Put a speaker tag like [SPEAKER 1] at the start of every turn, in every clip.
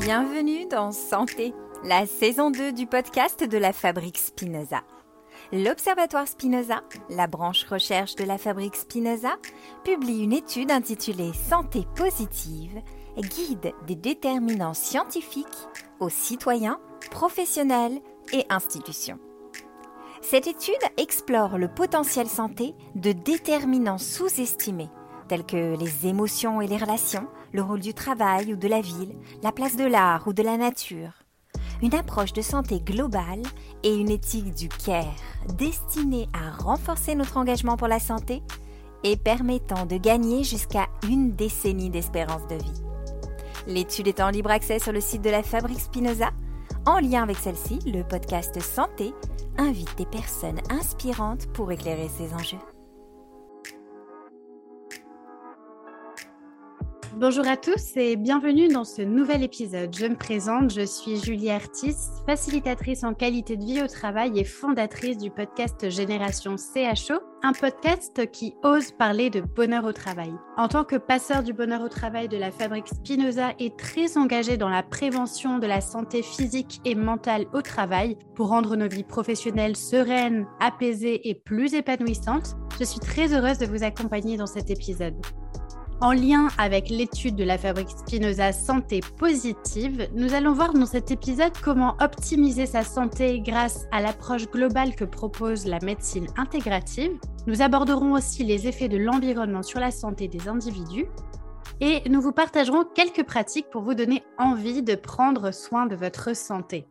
[SPEAKER 1] Bienvenue dans Santé, la saison 2 du podcast de la Fabrique Spinoza. L'Observatoire Spinoza, la branche recherche de la Fabrique Spinoza, publie une étude intitulée Santé positive, guide des déterminants scientifiques aux citoyens, professionnels et institutions. Cette étude explore le potentiel santé de déterminants sous-estimés, tels que les émotions et les relations, le rôle du travail ou de la ville, la place de l'art ou de la nature. Une approche de santé globale et une éthique du care destinée à renforcer notre engagement pour la santé et permettant de gagner jusqu'à une décennie d'espérance de vie. L'étude est en libre accès sur le site de la Fabrique Spinoza. En lien avec celle-ci, le podcast Santé invite des personnes inspirantes pour éclairer ces enjeux.
[SPEAKER 2] Bonjour à tous et bienvenue dans ce nouvel épisode. Je me présente, je suis Julie Artis, facilitatrice en qualité de vie au travail et fondatrice du podcast Génération CHO, un podcast qui ose parler de bonheur au travail. En tant que passeur du bonheur au travail de la fabrique Spinoza et très engagée dans la prévention de la santé physique et mentale au travail pour rendre nos vies professionnelles sereines, apaisées et plus épanouissantes, je suis très heureuse de vous accompagner dans cet épisode. En lien avec l'étude de la fabrique Spinoza Santé Positive, nous allons voir dans cet épisode comment optimiser sa santé grâce à l'approche globale que propose la médecine intégrative. Nous aborderons aussi les effets de l'environnement sur la santé des individus et nous vous partagerons quelques pratiques pour vous donner envie de prendre soin de votre santé.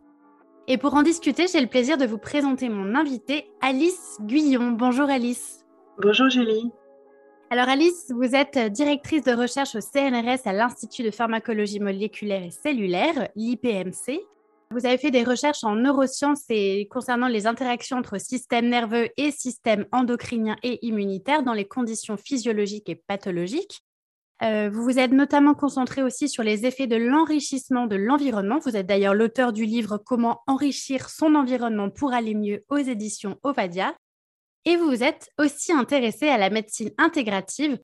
[SPEAKER 2] Et pour en discuter, j'ai le plaisir de vous présenter mon invitée, Alice Guyon. Bonjour Alice.
[SPEAKER 3] Bonjour Julie.
[SPEAKER 2] Alors Alice, vous êtes directrice de recherche au CNRS à l'Institut de pharmacologie moléculaire et cellulaire, l'IPMC. Vous avez fait des recherches en neurosciences et concernant les interactions entre système nerveux et système endocrinien et immunitaire dans les conditions physiologiques et pathologiques. Euh, vous vous êtes notamment concentré aussi sur les effets de l'enrichissement de l'environnement. Vous êtes d'ailleurs l'auteur du livre Comment enrichir son environnement pour aller mieux aux éditions Ovadia. Et vous êtes aussi intéressé à la médecine intégrative,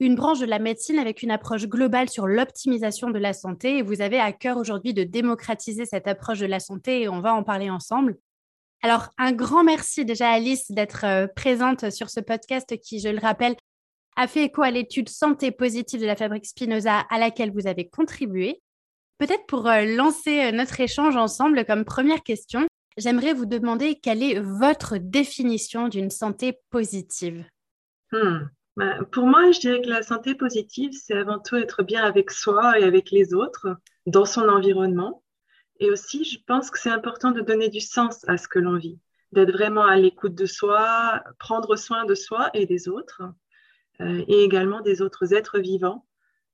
[SPEAKER 2] une branche de la médecine avec une approche globale sur l'optimisation de la santé. Et vous avez à cœur aujourd'hui de démocratiser cette approche de la santé et on va en parler ensemble. Alors, un grand merci déjà Alice d'être euh, présente sur ce podcast qui, je le rappelle, a fait écho à l'étude santé positive de la fabrique Spinoza à laquelle vous avez contribué. Peut-être pour euh, lancer euh, notre échange ensemble comme première question, j'aimerais vous demander quelle est votre définition d'une santé positive.
[SPEAKER 3] Hmm. Ben, pour moi, je dirais que la santé positive, c'est avant tout être bien avec soi et avec les autres, dans son environnement. Et aussi, je pense que c'est important de donner du sens à ce que l'on vit, d'être vraiment à l'écoute de soi, prendre soin de soi et des autres, euh, et également des autres êtres vivants.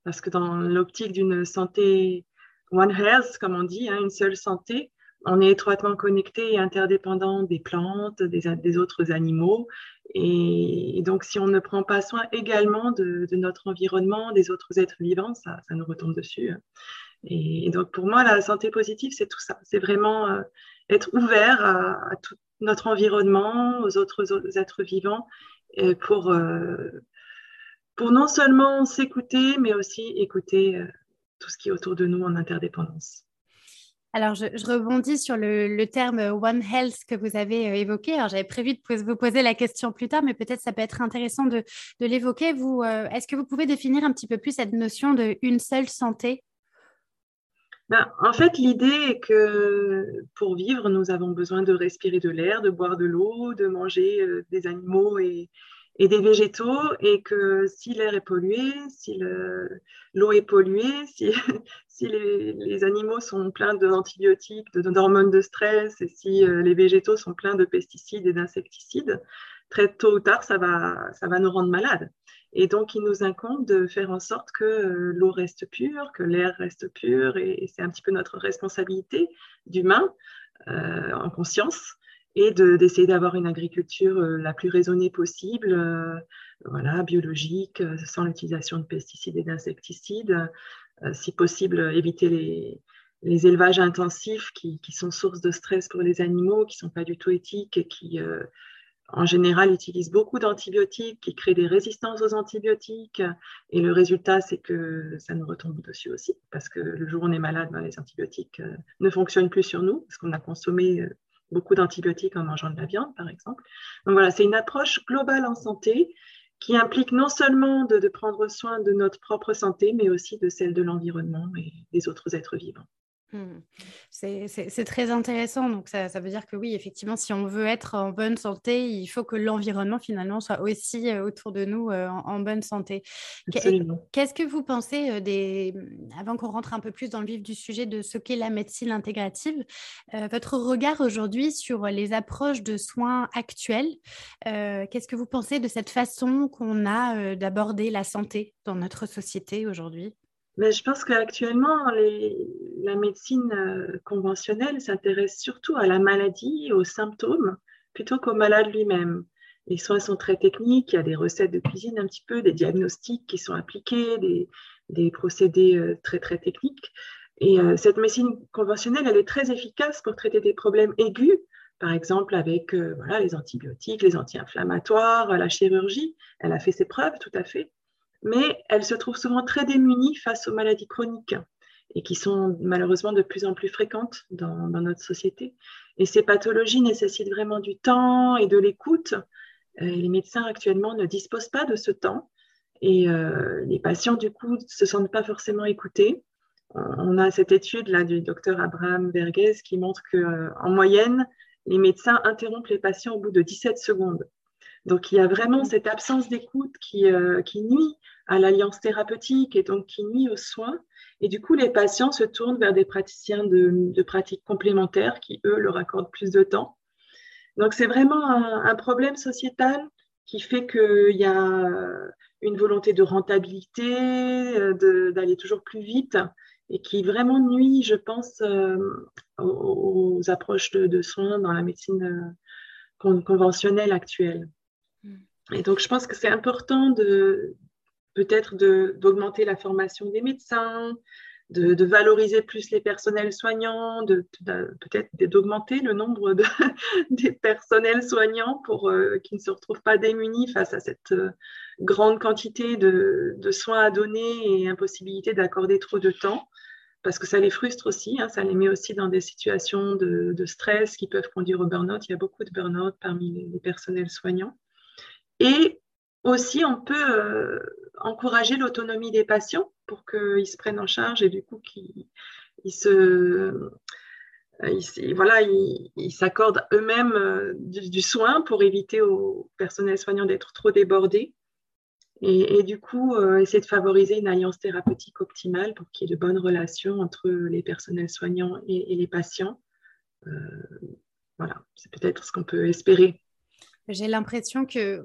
[SPEAKER 3] Parce que dans l'optique d'une santé One Health, comme on dit, hein, une seule santé, on est étroitement connecté et interdépendant des plantes, des, autres animaux. Et, donc, si on ne prend pas soin également de, notre environnement, des autres êtres vivants, ça, nous retombe dessus. Et, donc, pour moi, la santé positive, c'est tout ça. C'est vraiment euh, être ouvert à, tout notre environnement, aux autres, êtres vivants, pour, euh, pour non seulement s'écouter, mais aussi écouter euh, tout ce qui est autour de nous en interdépendance.
[SPEAKER 2] Alors, je, rebondis sur le, terme One Health que vous avez euh, évoqué. J'avais prévu de vous poser la question plus tard, mais peut-être ça peut être intéressant de, l'évoquer. Euh, est-ce que vous pouvez définir un petit peu plus cette notion de une seule santé?
[SPEAKER 3] Ben, En fait, l'idée est que pour vivre, nous avons besoin de respirer de l'air, de boire de l'eau, de manger euh, des animaux et, et des végétaux et que si l'air est pollué, si l'eau est polluée, si, les, animaux sont pleins d'antibiotiques, d'hormones de stress et si euh, les végétaux sont pleins de pesticides et d'insecticides, très tôt ou tard, ça va, ça va nous rendre malades. Et donc, il nous incombe de faire en sorte que euh, l'eau reste pure, que l'air reste pur, et, c'est un petit peu notre responsabilité d'humain euh, en conscience et d'essayer d'avoir une agriculture euh, la plus raisonnée possible, euh, voilà, biologique, euh, sans l'utilisation de pesticides et d'insecticides, si possible éviter les, élevages intensifs qui, sont source de stress pour les animaux, qui ne sont pas du tout éthiques et qui en général, utilisent beaucoup d'antibiotiques, qui créent des résistances aux antibiotiques. Et le résultat, c'est que ça nous retombe dessus aussi, parce que le jour où on est malade, ben, les antibiotiques ne fonctionnent plus sur nous, parce qu'on a consommé beaucoup d'antibiotiques en mangeant de la viande, par exemple. Donc voilà, c'est une approche globale en santé qui implique non seulement de prendre soin de notre propre santé, mais aussi de celle de l'environnement et des autres êtres vivants.
[SPEAKER 2] Mmh. C'est très intéressant. Donc, ça, veut dire que oui, effectivement, si on veut être en bonne santé, il faut que l'environnement, finalement, soit aussi euh, autour de nous euh, en, bonne santé. Qu'est-ce que vous pensez euh, des. Avant qu'on rentre un peu plus dans le vif du sujet de ce qu'est la médecine intégrative, votre regard aujourd'hui sur les approches de soins actuelles, qu'est-ce que vous pensez de cette façon qu'on a d'aborder la santé dans notre société aujourd'hui?
[SPEAKER 3] Mais je pense qu'actuellement, la médecine euh, conventionnelle s'intéresse surtout à la maladie, aux symptômes, plutôt qu'au malade lui-même. Les soins sont très techniques, il y a des recettes de cuisine un petit peu, des diagnostics qui sont appliqués, des, procédés euh, très techniques. Et euh, cette médecine conventionnelle, elle est très efficace pour traiter des problèmes aigus, par exemple avec voilà, les antibiotiques, les anti-inflammatoires, la chirurgie. Elle a fait ses preuves, tout à fait mais elle se trouve souvent très démunie face aux maladies chroniques et qui sont malheureusement de plus en plus fréquentes dans, notre société. Et ces pathologies nécessitent vraiment du temps et de l'écoute. Euh, les médecins actuellement ne disposent pas de ce temps et euh, les patients, du coup, ne se sentent pas forcément écoutés. On a cette étude là du docteur Abraham Verghese qui montre qu'en euh, moyenne, les médecins interrompent les patients au bout de 17 secondes. Donc il y a vraiment cette absence d'écoute qui, qui nuit à l'alliance thérapeutique et donc qui nuit aux soins. Et du coup, les patients se tournent vers des praticiens de, pratiques complémentaires qui, eux, leur accordent plus de temps. Donc, c'est vraiment un, problème sociétal qui fait qu'il y a une volonté de rentabilité, euh, d'aller toujours plus vite et qui vraiment nuit, je pense, euh, aux, approches de, soins dans la médecine euh, conventionnelle actuelle. Et donc, je pense que c'est important de, peut-être d'augmenter la formation des médecins, de, valoriser plus les personnels soignants, de, peut-être d'augmenter le nombre de, des personnels soignants pour euh, qu'ils ne se retrouvent pas démunis face à cette euh, grande quantité de, soins à donner et impossibilité d'accorder trop de temps, parce que ça les frustre aussi, hein, ça les met aussi dans des situations de, stress qui peuvent conduire au burn-out. Il y a beaucoup de burn-out parmi les personnels soignants. Et aussi, on peut euh, encourager l'autonomie des patients pour qu'ils se prennent en charge et du coup qu'ils se voilà, ils s'accordent eux-mêmes euh, du, soin pour éviter au personnel soignant d'être trop débordé. Et, du coup, euh, essayer de favoriser une alliance thérapeutique optimale pour qu'il y ait de bonnes relations entre les personnels soignants et, les patients. voilà, c'est peut-être ce qu'on peut espérer.
[SPEAKER 2] J'ai l'impression que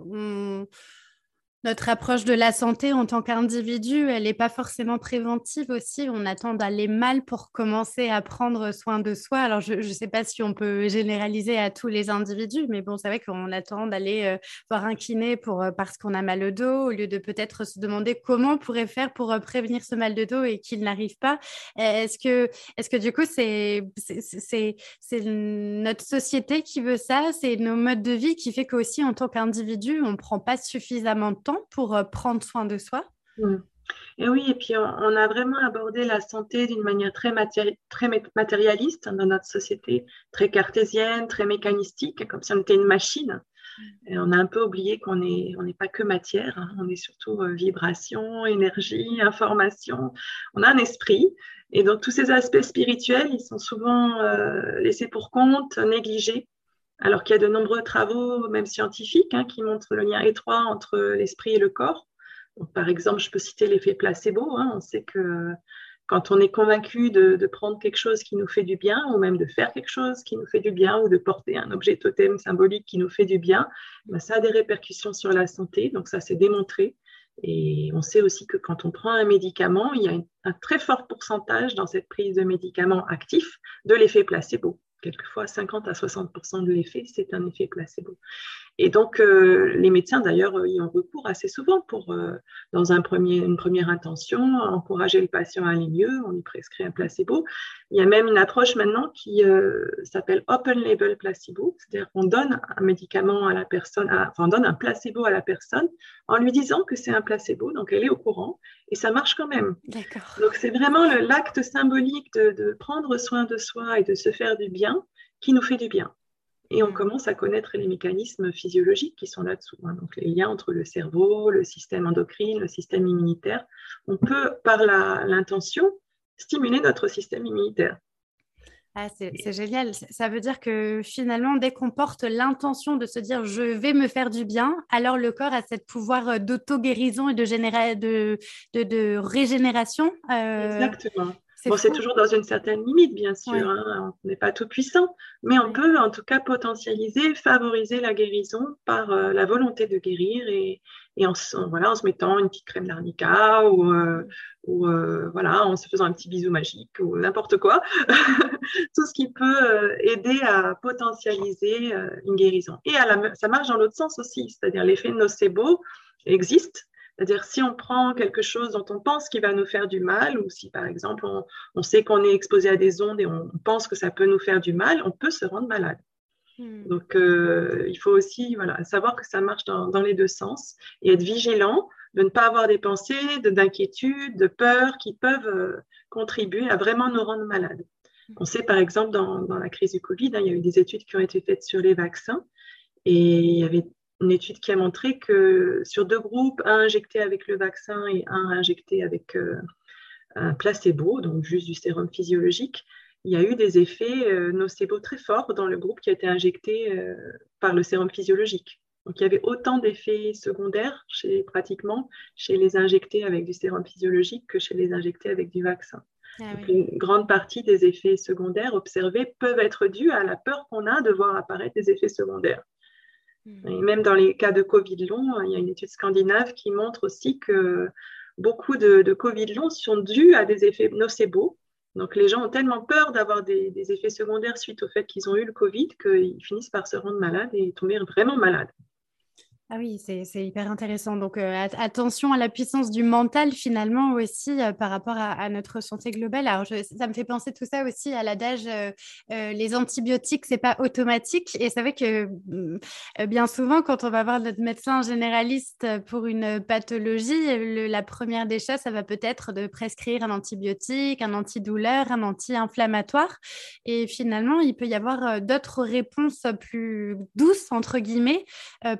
[SPEAKER 2] notre approche de la santé en tant qu'individu, elle n'est pas forcément préventive aussi. On attend d'aller mal pour commencer à prendre soin de soi. Alors, je ne sais pas si on peut généraliser à tous les individus, mais bon, c'est vrai qu'on attend d'aller euh, voir un kiné pour, euh, parce qu'on a mal au dos, au lieu de peut-être se demander comment on pourrait faire pour euh, prévenir ce mal de dos et qu'il n'arrive pas. Est-ce que, est que du coup, c'est notre société qui veut ça? C'est nos modes de vie qui fait qu'aussi, en tant qu'individu, on ne prend pas suffisamment de temps pour euh, prendre soin de soi?
[SPEAKER 3] Et oui, et puis on, a vraiment abordé la santé d'une manière très, très matérialiste dans notre société, très cartésienne, très mécanistique, comme si on était une machine. Mm. Et on a un peu oublié qu'on n'est on pas que matière, hein. on est surtout euh, vibration, énergie, information. On a un esprit. Et donc tous ces aspects spirituels, ils sont souvent euh, laissés pour compte, négligés alors qu'il y a de nombreux travaux, même scientifiques, hein, qui montrent le lien étroit entre l'esprit et le corps. par exemple, je peux citer l'effet placebo. Hein. On sait que quand on est convaincu de, prendre quelque chose qui nous fait du bien, ou même de faire quelque chose qui nous fait du bien, ou de porter un objet totem symbolique qui nous fait du bien, ben, ça a des répercussions sur la santé. Donc ça, c'est démontré. Et on sait aussi que quand on prend un médicament, il y a un très fort pourcentage dans cette prise de médicaments actifs de l'effet placebo quelquefois 50 à 60% de l'effet, c'est un effet placebo. Et donc, euh, les médecins, d'ailleurs, y ont recours assez souvent pour, euh, dans un premier, une première intention, encourager le patient à aller mieux, on lui prescrit un placebo. Il y a même une approche maintenant qui euh, s'appelle Open Label Placebo, c'est-à-dire qu'on donne un médicament à la personne, enfin, on donne un placebo à la personne en lui disant que c'est un placebo, donc elle est au courant, et ça marche quand même. Donc, c'est vraiment l'acte symbolique de, de prendre soin de soi et de se faire du bien qui nous fait du bien. Et on mm. commence à connaître les mécanismes physiologiques qui sont là-dessous. Hein. donc les liens entre le cerveau, le système endocrine, le système immunitaire. On peut, par l'intention, stimuler notre système immunitaire.
[SPEAKER 2] Ah, c'est génial. Ça veut dire que finalement, dès qu'on porte l'intention de se dire je vais me faire du bien, alors le corps a ce pouvoir euh, d'auto-guérison et de, de, de, de, régénération.
[SPEAKER 3] Euh, Exactement. Bon, c'est toujours dans une certaine limite, bien sûr. Hein. on n'est pas tout puissant, mais on peut en tout cas potentialiser, favoriser la guérison par euh, la volonté de guérir et, en, voilà, en se mettant une petite crème d'arnica ou, euh, ou euh, voilà, en se faisant un petit bisou magique ou n'importe quoi. tout ce qui peut aider à potentialiser une guérison. Et à ça marche dans l'autre sens aussi, c'est-à-dire l'effet nocebo existe c'est-à-dire, si on prend quelque chose dont on pense qu'il va nous faire du mal, ou si par exemple on, sait qu'on est exposé à des ondes et on pense que ça peut nous faire du mal, on peut se rendre malade. Hmm. Donc, euh, il faut aussi voilà, savoir que ça marche dans, les deux sens et être vigilant de ne pas avoir des pensées d'inquiétude, de, peur qui peuvent euh, contribuer à vraiment nous rendre malades. Hmm. On sait par exemple dans, dans la crise du Covid, hein, il y a eu des études qui ont été faites sur les vaccins et il y avait une étude qui a montré que sur deux groupes, un injecté avec le vaccin et un injecté avec euh, un placebo, donc juste du sérum physiologique, il y a eu des effets euh, nocebo très forts dans le groupe qui a été injecté euh, par le sérum physiologique. Donc il y avait autant d'effets secondaires chez, pratiquement chez les injectés avec du sérum physiologique que chez les injectés avec du vaccin. Ah une grande partie des effets secondaires observés peuvent être dus à la peur qu'on a de voir apparaître des effets secondaires. Mm. Et même dans les cas de Covid long, il y a une étude scandinave qui montre aussi que beaucoup de, Covid long sont dus à des effets nocebo. Donc les gens ont tellement peur d'avoir des, effets secondaires suite au fait qu'ils ont eu le Covid qu'ils finissent par se rendre malades et tomber vraiment malades.
[SPEAKER 2] Ah oui, c'est hyper intéressant. Donc, euh, attention à la puissance du mental finalement aussi euh, par rapport à, notre santé globale. Alors, ça me fait penser tout ça aussi à l'adage euh, les antibiotiques, c'est pas automatique. Et c'est vrai que mm, bien souvent, quand on va voir notre médecin généraliste pour une pathologie, la première des choses, ça va peut-être de prescrire un antibiotique, un antidouleur, un anti-inflammatoire. Et finalement, il peut y avoir d'autres réponses plus douces entre guillemets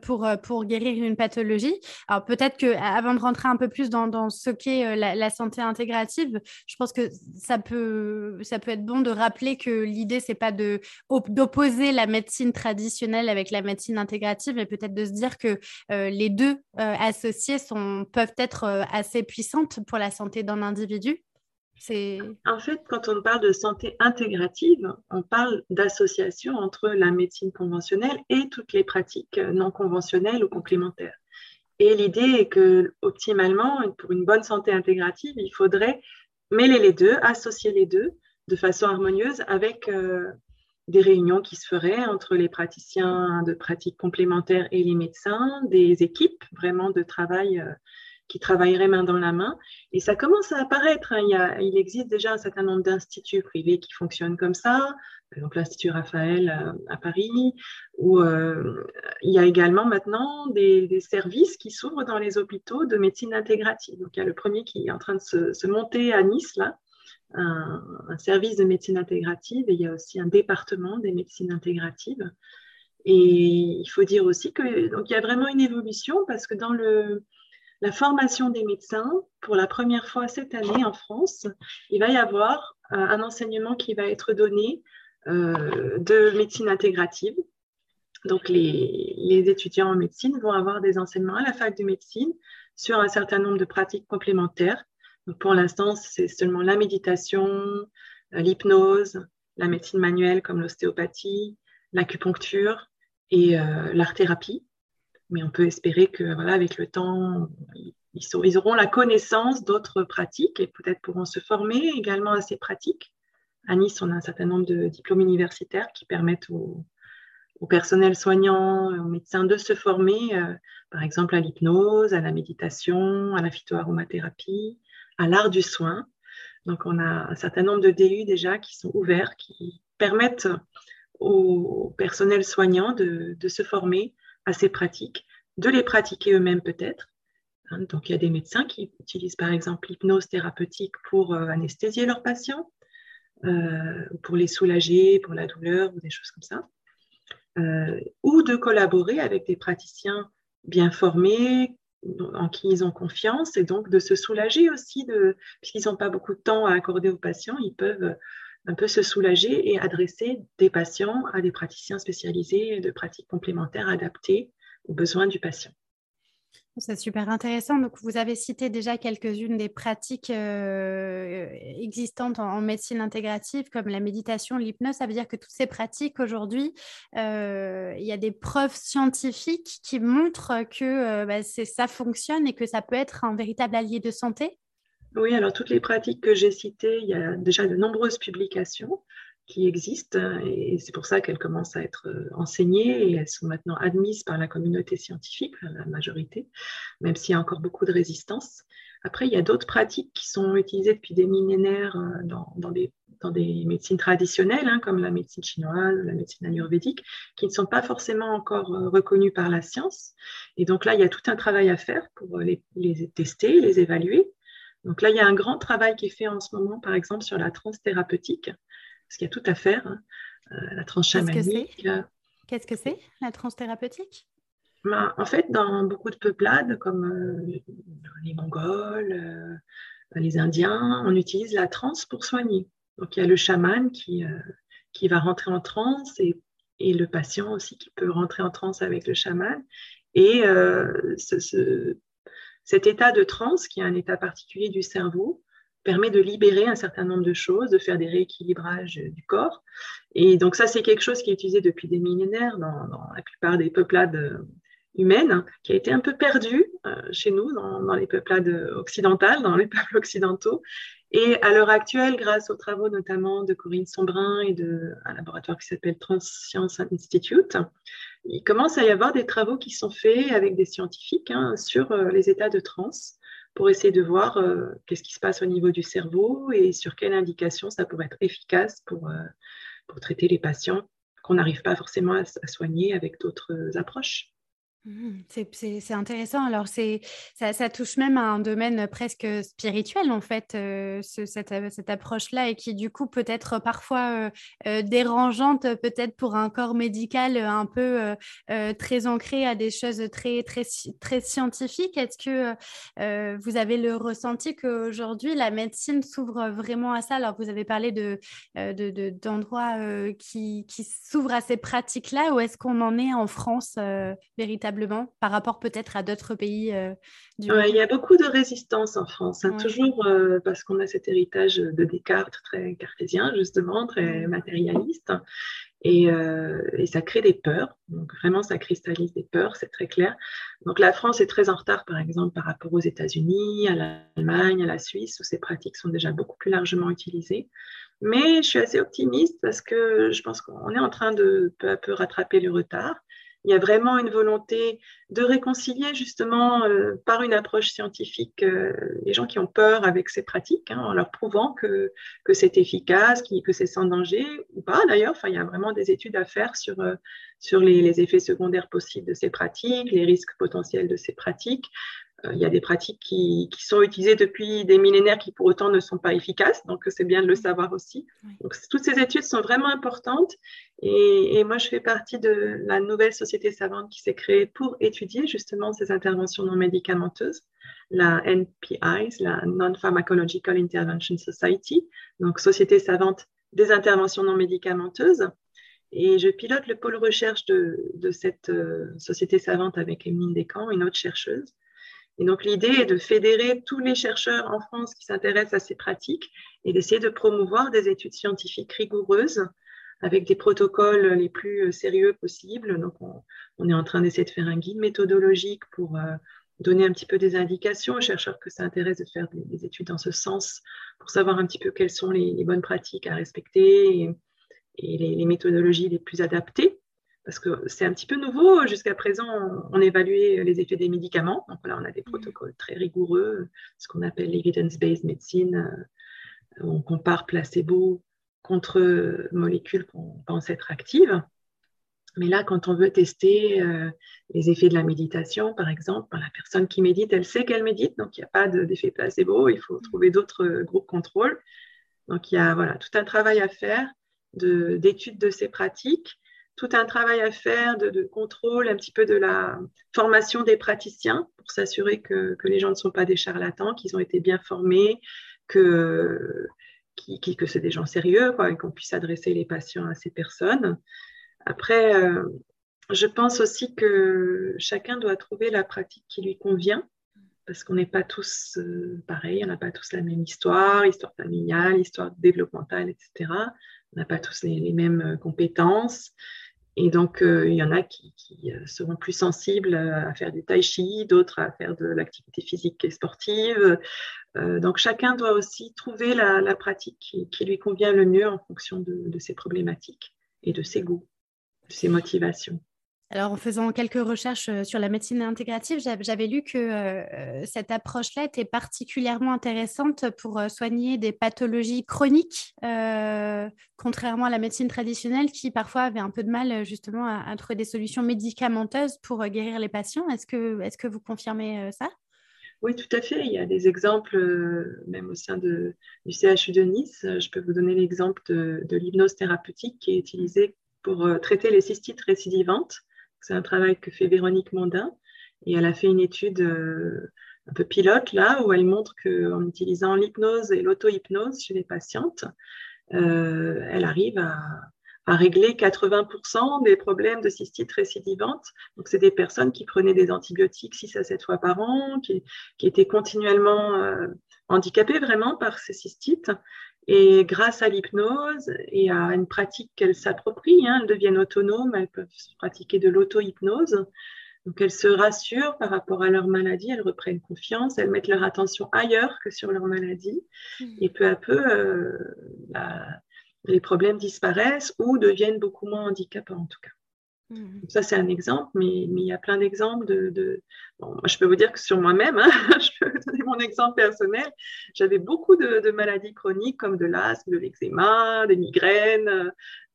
[SPEAKER 2] pour pour pour guérir une pathologie. Alors peut-être que avant de rentrer un peu plus dans, ce qu'est euh, la, santé intégrative, je pense que ça peut, ça peut être bon de rappeler que l'idée, c'est pas de, d'opposer la médecine traditionnelle avec la médecine intégrative, mais peut-être de se dire que euh, les deux euh, associés sont, peuvent être assez puissantes pour la santé d'un individu.
[SPEAKER 3] En fait, quand on parle de santé intégrative, on parle d'association entre la médecine conventionnelle et toutes les pratiques non conventionnelles ou complémentaires. Et l'idée est que, optimalement, pour une bonne santé intégrative, il faudrait mêler les deux, associer les deux de façon harmonieuse avec euh, des réunions qui se feraient entre les praticiens de pratiques complémentaires et les médecins, des équipes vraiment de travail euh, qui travailleraient main dans la main. Et ça commence à apparaître. Hein. Il, existe déjà un certain nombre d'instituts privés qui fonctionnent comme ça. Par exemple, l'Institut Raphaël euh, à, Paris, où euh, il y a également maintenant des, services qui s'ouvrent dans les hôpitaux de médecine intégrative. Donc, il y a le premier qui est en train de se, monter à Nice, là, un, un, service de médecine intégrative, et il y a aussi un département des médecines intégratives. Et il faut dire aussi que donc il y a vraiment une évolution parce que dans le la formation des médecins, pour la première fois cette année en France, il va y avoir euh, un enseignement qui va être donné euh, de médecine intégrative. Donc, les, étudiants en médecine vont avoir des enseignements à la fac de médecine sur un certain nombre de pratiques complémentaires. pour l'instant, c'est seulement la méditation, euh, l'hypnose, la médecine manuelle comme l'ostéopathie, l'acupuncture et l'art-thérapie mais on peut espérer que voilà, avec le temps, ils, auront la connaissance d'autres pratiques et peut-être pourront se former également à ces pratiques. À Nice, on a un certain nombre de diplômes universitaires qui permettent aux, au personnel soignant, aux médecins de se former, par exemple à l'hypnose, à la méditation, à la phytoaromathérapie, à l'art du soin. Donc, on a un certain nombre de DU déjà qui sont ouverts, qui permettent au personnel soignant de, se former à ces pratiques, de les pratiquer eux-mêmes peut-être. Hein, donc, il y a des médecins qui utilisent par exemple l'hypnose thérapeutique pour euh, anesthésier leurs patients, euh, pour les soulager, pour la douleur ou des choses comme ça. Euh, ou de collaborer avec des praticiens bien formés, en qui ils ont confiance, et donc de se soulager aussi, de, puisqu'ils n'ont pas beaucoup de temps à accorder aux patients, ils peuvent un peu se soulager et adresser des patients à des praticiens spécialisés de pratiques complémentaires adaptées aux besoins du patient.
[SPEAKER 2] C'est super intéressant. Donc, vous avez cité déjà quelques-unes des pratiques euh, existantes en, médecine intégrative, comme la méditation, l'hypnose. Ça veut dire que toutes ces pratiques, aujourd'hui, euh, il y a des preuves scientifiques qui montrent que euh, bah, ça fonctionne et que ça peut être un véritable allié de santé
[SPEAKER 3] oui, alors toutes les pratiques que j'ai citées, il y a déjà de nombreuses publications qui existent et c'est pour ça qu'elles commencent à être euh, enseignées et elles sont maintenant admises par la communauté scientifique, la majorité, même s'il y a encore beaucoup de résistance. Après, il y a d'autres pratiques qui sont utilisées depuis des millénaires euh, dans, des, dans des, médecines traditionnelles, hein, comme la médecine chinoise, la médecine ayurvédique, qui ne sont pas forcément encore euh, reconnues par la science. Et donc là, il y a tout un travail à faire pour les, les tester, les évaluer donc là, il y a un grand travail qui est fait en ce moment, par exemple, sur la transe thérapeutique, parce qu'il y a tout à faire. Hein. Euh, la transe chamanique.
[SPEAKER 2] Qu'est-ce que c'est, la transe thérapeutique?
[SPEAKER 3] Ben, En fait, dans beaucoup de peuplades, comme euh, les Mongols, euh, les Indiens, on utilise la transe pour soigner. Donc il y a le chaman qui, qui va rentrer en transe et, et, le patient aussi qui peut rentrer en transe avec le chaman. Et ce, cet état de transe, qui est un état particulier du cerveau, permet de libérer un certain nombre de choses, de faire des rééquilibrages du corps. Et donc ça, c'est quelque chose qui est utilisé depuis des millénaires dans, la plupart des peuplades humaines, qui a été un peu perdu euh, chez nous, dans, les peuplades occidentales, dans les peuples occidentaux. Et à l'heure actuelle, grâce aux travaux notamment de Corinne Sombrin et d'un laboratoire qui s'appelle Transscience Institute, il commence à y avoir des travaux qui sont faits avec des scientifiques hein, sur euh, les états de transe pour essayer de voir euh, qu'est-ce qui se passe au niveau du cerveau et sur quelle indication ça pourrait être efficace pour, pour traiter les patients qu'on n'arrive pas forcément à soigner avec d'autres approches.
[SPEAKER 2] Mmh, c'est intéressant. Alors, ça, ça touche même à un domaine presque spirituel, en fait, euh, cette, euh, cette approche-là, et qui, du coup, peut être parfois euh, dérangeante, peut-être pour un corps médical un peu très ancré à des choses très, scientifiques. Est-ce que vous avez le ressenti qu'aujourd'hui, la médecine s'ouvre vraiment à ça? Alors, vous avez parlé d'endroits de, de, qui, qui s'ouvrent à ces pratiques-là, ou est-ce qu'on en est en France véritablement? Par rapport peut-être à d'autres pays euh,
[SPEAKER 3] du monde Il y a beaucoup de résistance en France, hein, toujours euh, parce qu'on a cet héritage de Descartes très cartésien, justement, très matérialiste. Et, euh, et, ça crée des peurs. Donc vraiment, ça cristallise des peurs, c'est très clair. Donc la France est très en retard, par exemple, par rapport aux États-Unis, à l'Allemagne, à la Suisse, où ces pratiques sont déjà beaucoup plus largement utilisées. Mais je suis assez optimiste parce que je pense qu'on est en train de peu à peu rattraper le retard. Il y a vraiment une volonté de réconcilier justement euh, par une approche scientifique euh, les gens qui ont peur avec ces pratiques, hein, en leur prouvant que, c'est efficace, que c'est sans danger ou pas d'ailleurs. Enfin, il y a vraiment des études à faire sur, euh, les, effets secondaires possibles de ces pratiques, les risques potentiels de ces pratiques. Euh, il y a des pratiques qui, sont utilisées depuis des millénaires qui pour autant ne sont pas efficaces, donc c'est bien de le savoir aussi. Donc toutes ces études sont vraiment importantes et, moi je fais partie de la nouvelle société savante qui s'est créée pour étudier justement ces interventions non médicamenteuses, la NPIs, la Non-Pharmacological Intervention Society, donc Société savante des interventions non médicamenteuses. Et je pilote le pôle recherche de, cette euh, société savante avec Emeline Descamps, une autre chercheuse. Et donc l'idée est de fédérer tous les chercheurs en France qui s'intéressent à ces pratiques et d'essayer de promouvoir des études scientifiques rigoureuses avec des protocoles les plus euh, sérieux possibles. Donc on, est en train d'essayer de faire un guide méthodologique pour euh, donner un petit peu des indications aux chercheurs que ça intéresse de faire des, études dans ce sens pour savoir un petit peu quelles sont les, bonnes pratiques à respecter et, les, les, méthodologies les plus adaptées parce que c'est un petit peu nouveau. Jusqu'à présent, on, évaluait les effets des médicaments. Donc là, on a des mmh. protocoles très rigoureux, ce qu'on appelle l'evidence-based medicine. Euh, on compare placebo contre molécules qu'on pense être actives. Mais là, quand on veut tester euh, les effets de la méditation, par exemple, ben, la personne qui médite, elle sait qu'elle médite, donc il n'y a pas d'effet placebo, il faut trouver d'autres euh, groupes contrôle. Donc il y a voilà, tout un travail à faire d'étude de, ces pratiques tout un travail à faire de, contrôle, un petit peu de la formation des praticiens pour s'assurer que, les gens ne sont pas des charlatans, qu'ils ont été bien formés, que, que c'est des gens sérieux et qu'on puisse adresser les patients à ces personnes. Après, euh, je pense aussi que chacun doit trouver la pratique qui lui convient parce qu'on n'est pas tous euh, pareils, on n'a pas tous la même histoire, histoire familiale, histoire développementale, etc. On n'a pas tous les mêmes euh, compétences. Et donc, euh, il y en a qui, euh, seront plus sensibles à faire du tai chi, d'autres à faire de l'activité physique et sportive. Euh, donc, chacun doit aussi trouver la, pratique qui, lui convient le mieux en fonction de ses problématiques et de ses goûts, de ses motivations.
[SPEAKER 2] Alors, en faisant quelques recherches euh, sur la médecine intégrative, j'avais lu que euh, cette approche-là était particulièrement intéressante pour euh, soigner des pathologies chroniques, contrairement à la médecine traditionnelle qui parfois avait un peu de mal justement à, trouver des solutions médicamenteuses pour guérir les patients. Est-ce que, vous confirmez ça?
[SPEAKER 3] Oui, tout à fait. Il y a des exemples, même au sein du CHU de Nice. Je peux vous donner l'exemple de l'hypnose thérapeutique qui est utilisée pour traiter les cystites récidivantes. C'est un travail que fait Véronique Mondin. Et elle a fait une étude euh, un peu pilote là, où elle montre qu'en utilisant l'hypnose et l'auto-hypnose chez les patientes, euh, elle arrive à, régler 80% des problèmes de cystite récidivante. Donc, c'est des personnes qui prenaient des antibiotiques 6 à 7 fois par an, qui, étaient continuellement euh, handicapées vraiment par ces cystites et grâce à l'hypnose et à une pratique qu'elles s'approprient, hein, elles deviennent autonomes, elles peuvent pratiquer de l'auto-hypnose. Donc elles se rassurent par rapport à leur maladie, elles reprennent confiance, elles mettent leur attention ailleurs que sur leur maladie. Mmh. Et peu à peu, euh, bah, les problèmes disparaissent ou deviennent beaucoup moins handicapants en tout cas. Mmh. Ça, c'est un exemple, mais, il y a plein d'exemples de. moi, je peux vous dire que sur moi-même, hein, je peux donner mon exemple personnel. J'avais beaucoup de, maladies chroniques comme de l'asthme, de l'eczéma, des migraines, euh,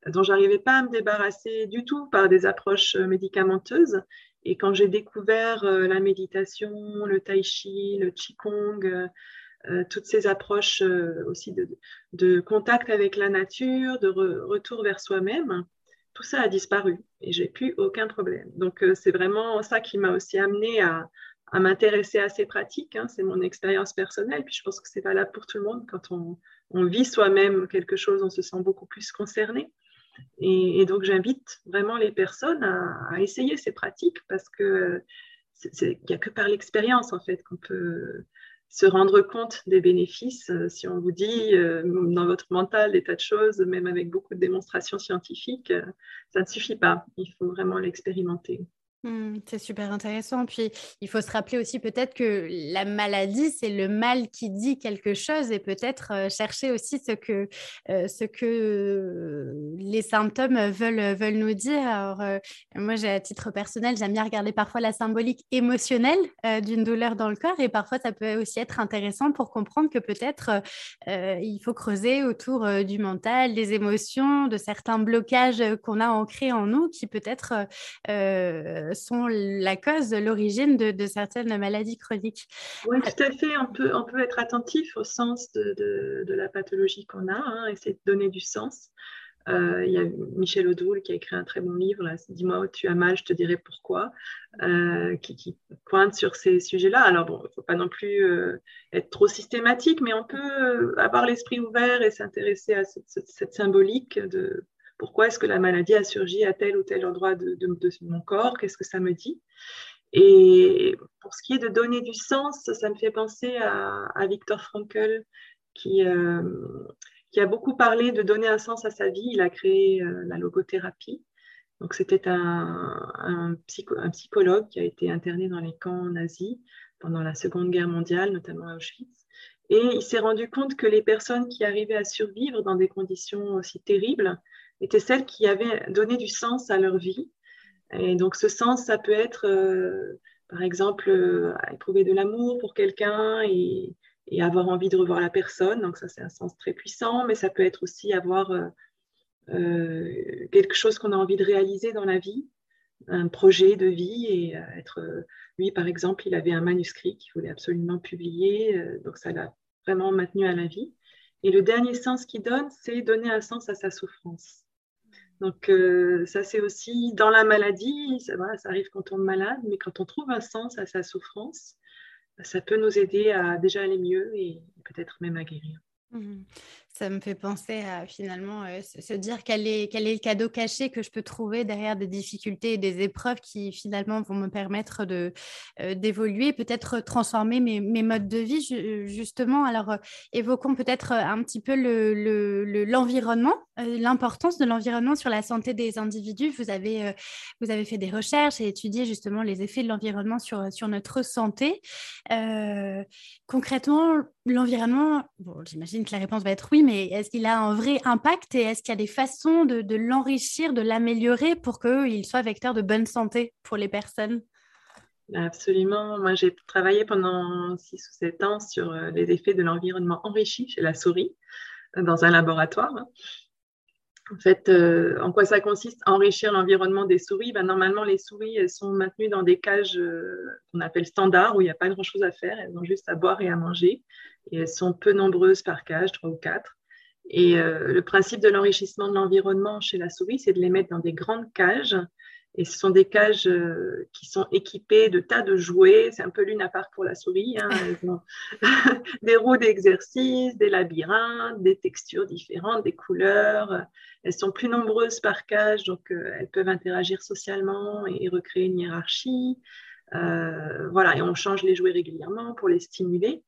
[SPEAKER 3] dont j'arrivais pas à me débarrasser du tout par des approches euh, médicamenteuses. Et quand j'ai découvert euh, la méditation, le tai chi, le qigong, toutes ces approches aussi de, contact avec la nature, de retour vers soi-même, tout ça a disparu et j'ai plus aucun problème. Donc euh, c'est vraiment ça qui m'a aussi amené à, m'intéresser à ces pratiques. Hein. C'est mon expérience personnelle. Puis je pense que c'est valable pour tout le monde. Quand on, vit soi-même quelque chose, on se sent beaucoup plus concerné. Et, donc j'invite vraiment les personnes à, essayer ces pratiques parce que il n'y a que par l'expérience en fait qu'on peut se rendre compte des bénéfices. Euh, si on vous dit euh, dans votre mental des tas de choses, même avec beaucoup de démonstrations scientifiques, euh, ça ne suffit pas. Il faut vraiment l'expérimenter.
[SPEAKER 2] Mmh, c'est super intéressant. Puis il faut se rappeler aussi peut-être que la maladie, c'est le mal qui dit quelque chose et peut-être euh, chercher aussi ce que, euh, ce que les symptômes veulent, veulent nous dire. Alors, euh, moi, à titre personnel, j'aime bien regarder parfois la symbolique émotionnelle d'une douleur dans le corps et parfois ça peut aussi être intéressant pour comprendre que peut-être il faut creuser autour du mental, des émotions, de certains blocages qu'on a ancrés en nous qui peut-être sont la cause, l'origine de, certaines maladies chroniques.
[SPEAKER 3] Oui, tout à fait. On peut, être attentif au sens de, la pathologie qu'on a, hein, essayer de donner du sens. Euh, il y a Michel Audoul qui a écrit un très bon livre, Dis-moi où tu as mal, je te dirai pourquoi, euh, qui, pointe sur ces sujets-là. Alors, bon, il ne faut pas non plus euh, être trop systématique, mais on peut avoir l'esprit ouvert et s'intéresser à cette, cette, symbolique de pourquoi est-ce que la maladie a surgi à tel ou tel endroit de, mon corps Qu'est-ce que ça me dit? Et pour ce qui est de donner du sens, ça me fait penser à, Victor Frankl, qui, euh, qui, a beaucoup parlé de donner un sens à sa vie. Il a créé euh, la logothérapie. Donc, c'était un, psychologue qui a été interné dans les camps nazis pendant la Seconde Guerre mondiale, notamment à Auschwitz. Et il s'est rendu compte que les personnes qui arrivaient à survivre dans des conditions aussi terribles étaient celles qui avaient donné du sens à leur vie Et donc ce sens, ça peut être, par exemple, éprouver de l'amour pour quelqu'un et, avoir envie de revoir la personne. Donc ça, c'est un sens très puissant, mais ça peut être aussi avoir quelque chose qu'on a envie de réaliser dans la vie un projet de vie et euh, être euh, lui par exemple il avait un manuscrit qu'il voulait absolument publier euh, donc ça l'a vraiment maintenu à la vie. Et le dernier sens qu'il donne c'est donner un sens à sa souffrance. Donc ça c'est aussi dans la maladie ça, arrive quand on est malade mais quand on trouve un sens à sa souffrance ça peut nous aider à déjà aller mieux et peut-être même à guérir.
[SPEAKER 2] Mmh ça me fait penser à finalement euh, se dire quel est, quel est le cadeau caché que je peux trouver derrière des difficultés et des épreuves qui finalement vont me permettre de, euh, d'évoluer, peut-être transformer mes, mes, modes de vie justement. Alors euh, évoquons peut-être un petit peu le, le, l'environnement, l'importance de l'environnement sur la santé des individus. Vous avez, vous avez fait des recherches et étudié justement les effets de l'environnement sur, sur notre santé. concrètement, l'environnement, bon, j'imagine que la réponse va être oui, mais est-ce qu'il a un vrai impact et est-ce qu'il y a des façons de, l'enrichir, de l'améliorer pour qu'il soit vecteur de bonne santé pour les personnes?
[SPEAKER 3] Absolument. Moi, j'ai travaillé pendant 6 ou 7 ans sur euh, les effets de l'environnement enrichi chez la souris euh, dans un laboratoire. En fait, euh, en quoi ça consiste Enrichir l'environnement des souris. Ben, normalement, les souris, sont maintenues dans des cages qu'on appelle standards, où il n'y a pas grand-chose à faire. Elles ont juste à boire et à manger. Et elles sont peu nombreuses par cage, trois ou quatre. Et euh, le principe de l'enrichissement de l'environnement chez la souris, c'est de les mettre dans des grandes cages. Et ce sont des cages euh, qui sont équipées de tas de jouets. C'est un peu lune à part pour la souris. Hein. des roues d'exercice, des labyrinthes, des textures différentes, des couleurs. Elles sont plus nombreuses par cage, donc euh, elles peuvent interagir socialement et, recréer une hiérarchie. voilà, et on change les jouets régulièrement pour les stimuler.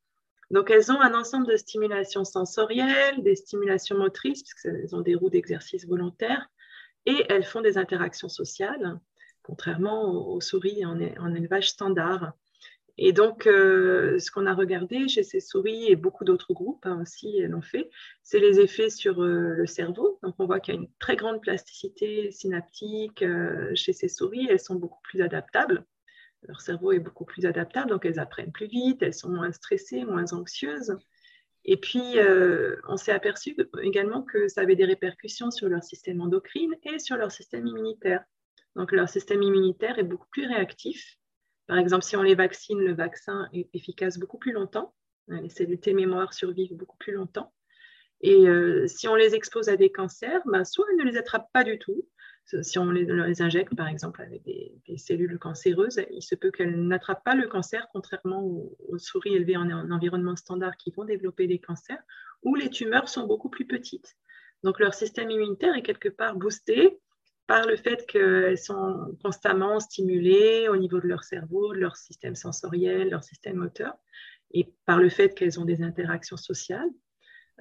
[SPEAKER 3] Donc, elles ont un ensemble de stimulations sensorielles, des stimulations motrices, puisqu'elles ont des roues d'exercice volontaires, et elles font des interactions sociales, contrairement aux, souris en, élevage standard. Et donc, euh, ce qu'on a regardé chez ces souris et beaucoup d'autres groupes hein, aussi l'ont fait, c'est les effets sur euh, le cerveau. Donc, on voit qu'il y a une très grande plasticité synaptique euh, chez ces souris. Elles sont beaucoup plus adaptables leur cerveau est beaucoup plus adaptable, donc elles apprennent plus vite, elles sont moins stressées, moins anxieuses. Et puis, euh, on s'est aperçu également que ça avait des répercussions sur leur système endocrine et sur leur système immunitaire. Donc, leur système immunitaire est beaucoup plus réactif. Par exemple, si on les vaccine, le vaccin est efficace beaucoup plus longtemps. Les cellules T mémoire survivent beaucoup plus longtemps. Et euh, si on les expose à des cancers, ben, soit elles ne les attrapent pas du tout, si on les, injecte, par exemple, avec des, cellules cancéreuses, il se peut qu'elles n'attrapent pas le cancer, contrairement aux, souris élevées en, environnement standard qui vont développer des cancers, où les tumeurs sont beaucoup plus petites. Donc, leur système immunitaire est quelque part boosté par le fait qu'elles sont constamment stimulées au niveau de leur cerveau, de leur système sensoriel, leur système moteur, et par le fait qu'elles ont des interactions sociales.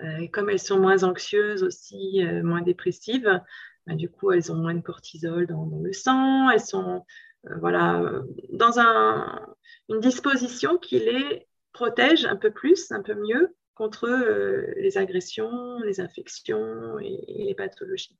[SPEAKER 3] Euh, comme elles sont moins anxieuses aussi, euh, moins dépressives, bah, du coup, elles ont moins de cortisol dans, le sang, elles sont euh, voilà, dans une disposition qui les protège un peu plus, un peu mieux contre euh, les agressions, les infections et les pathologies.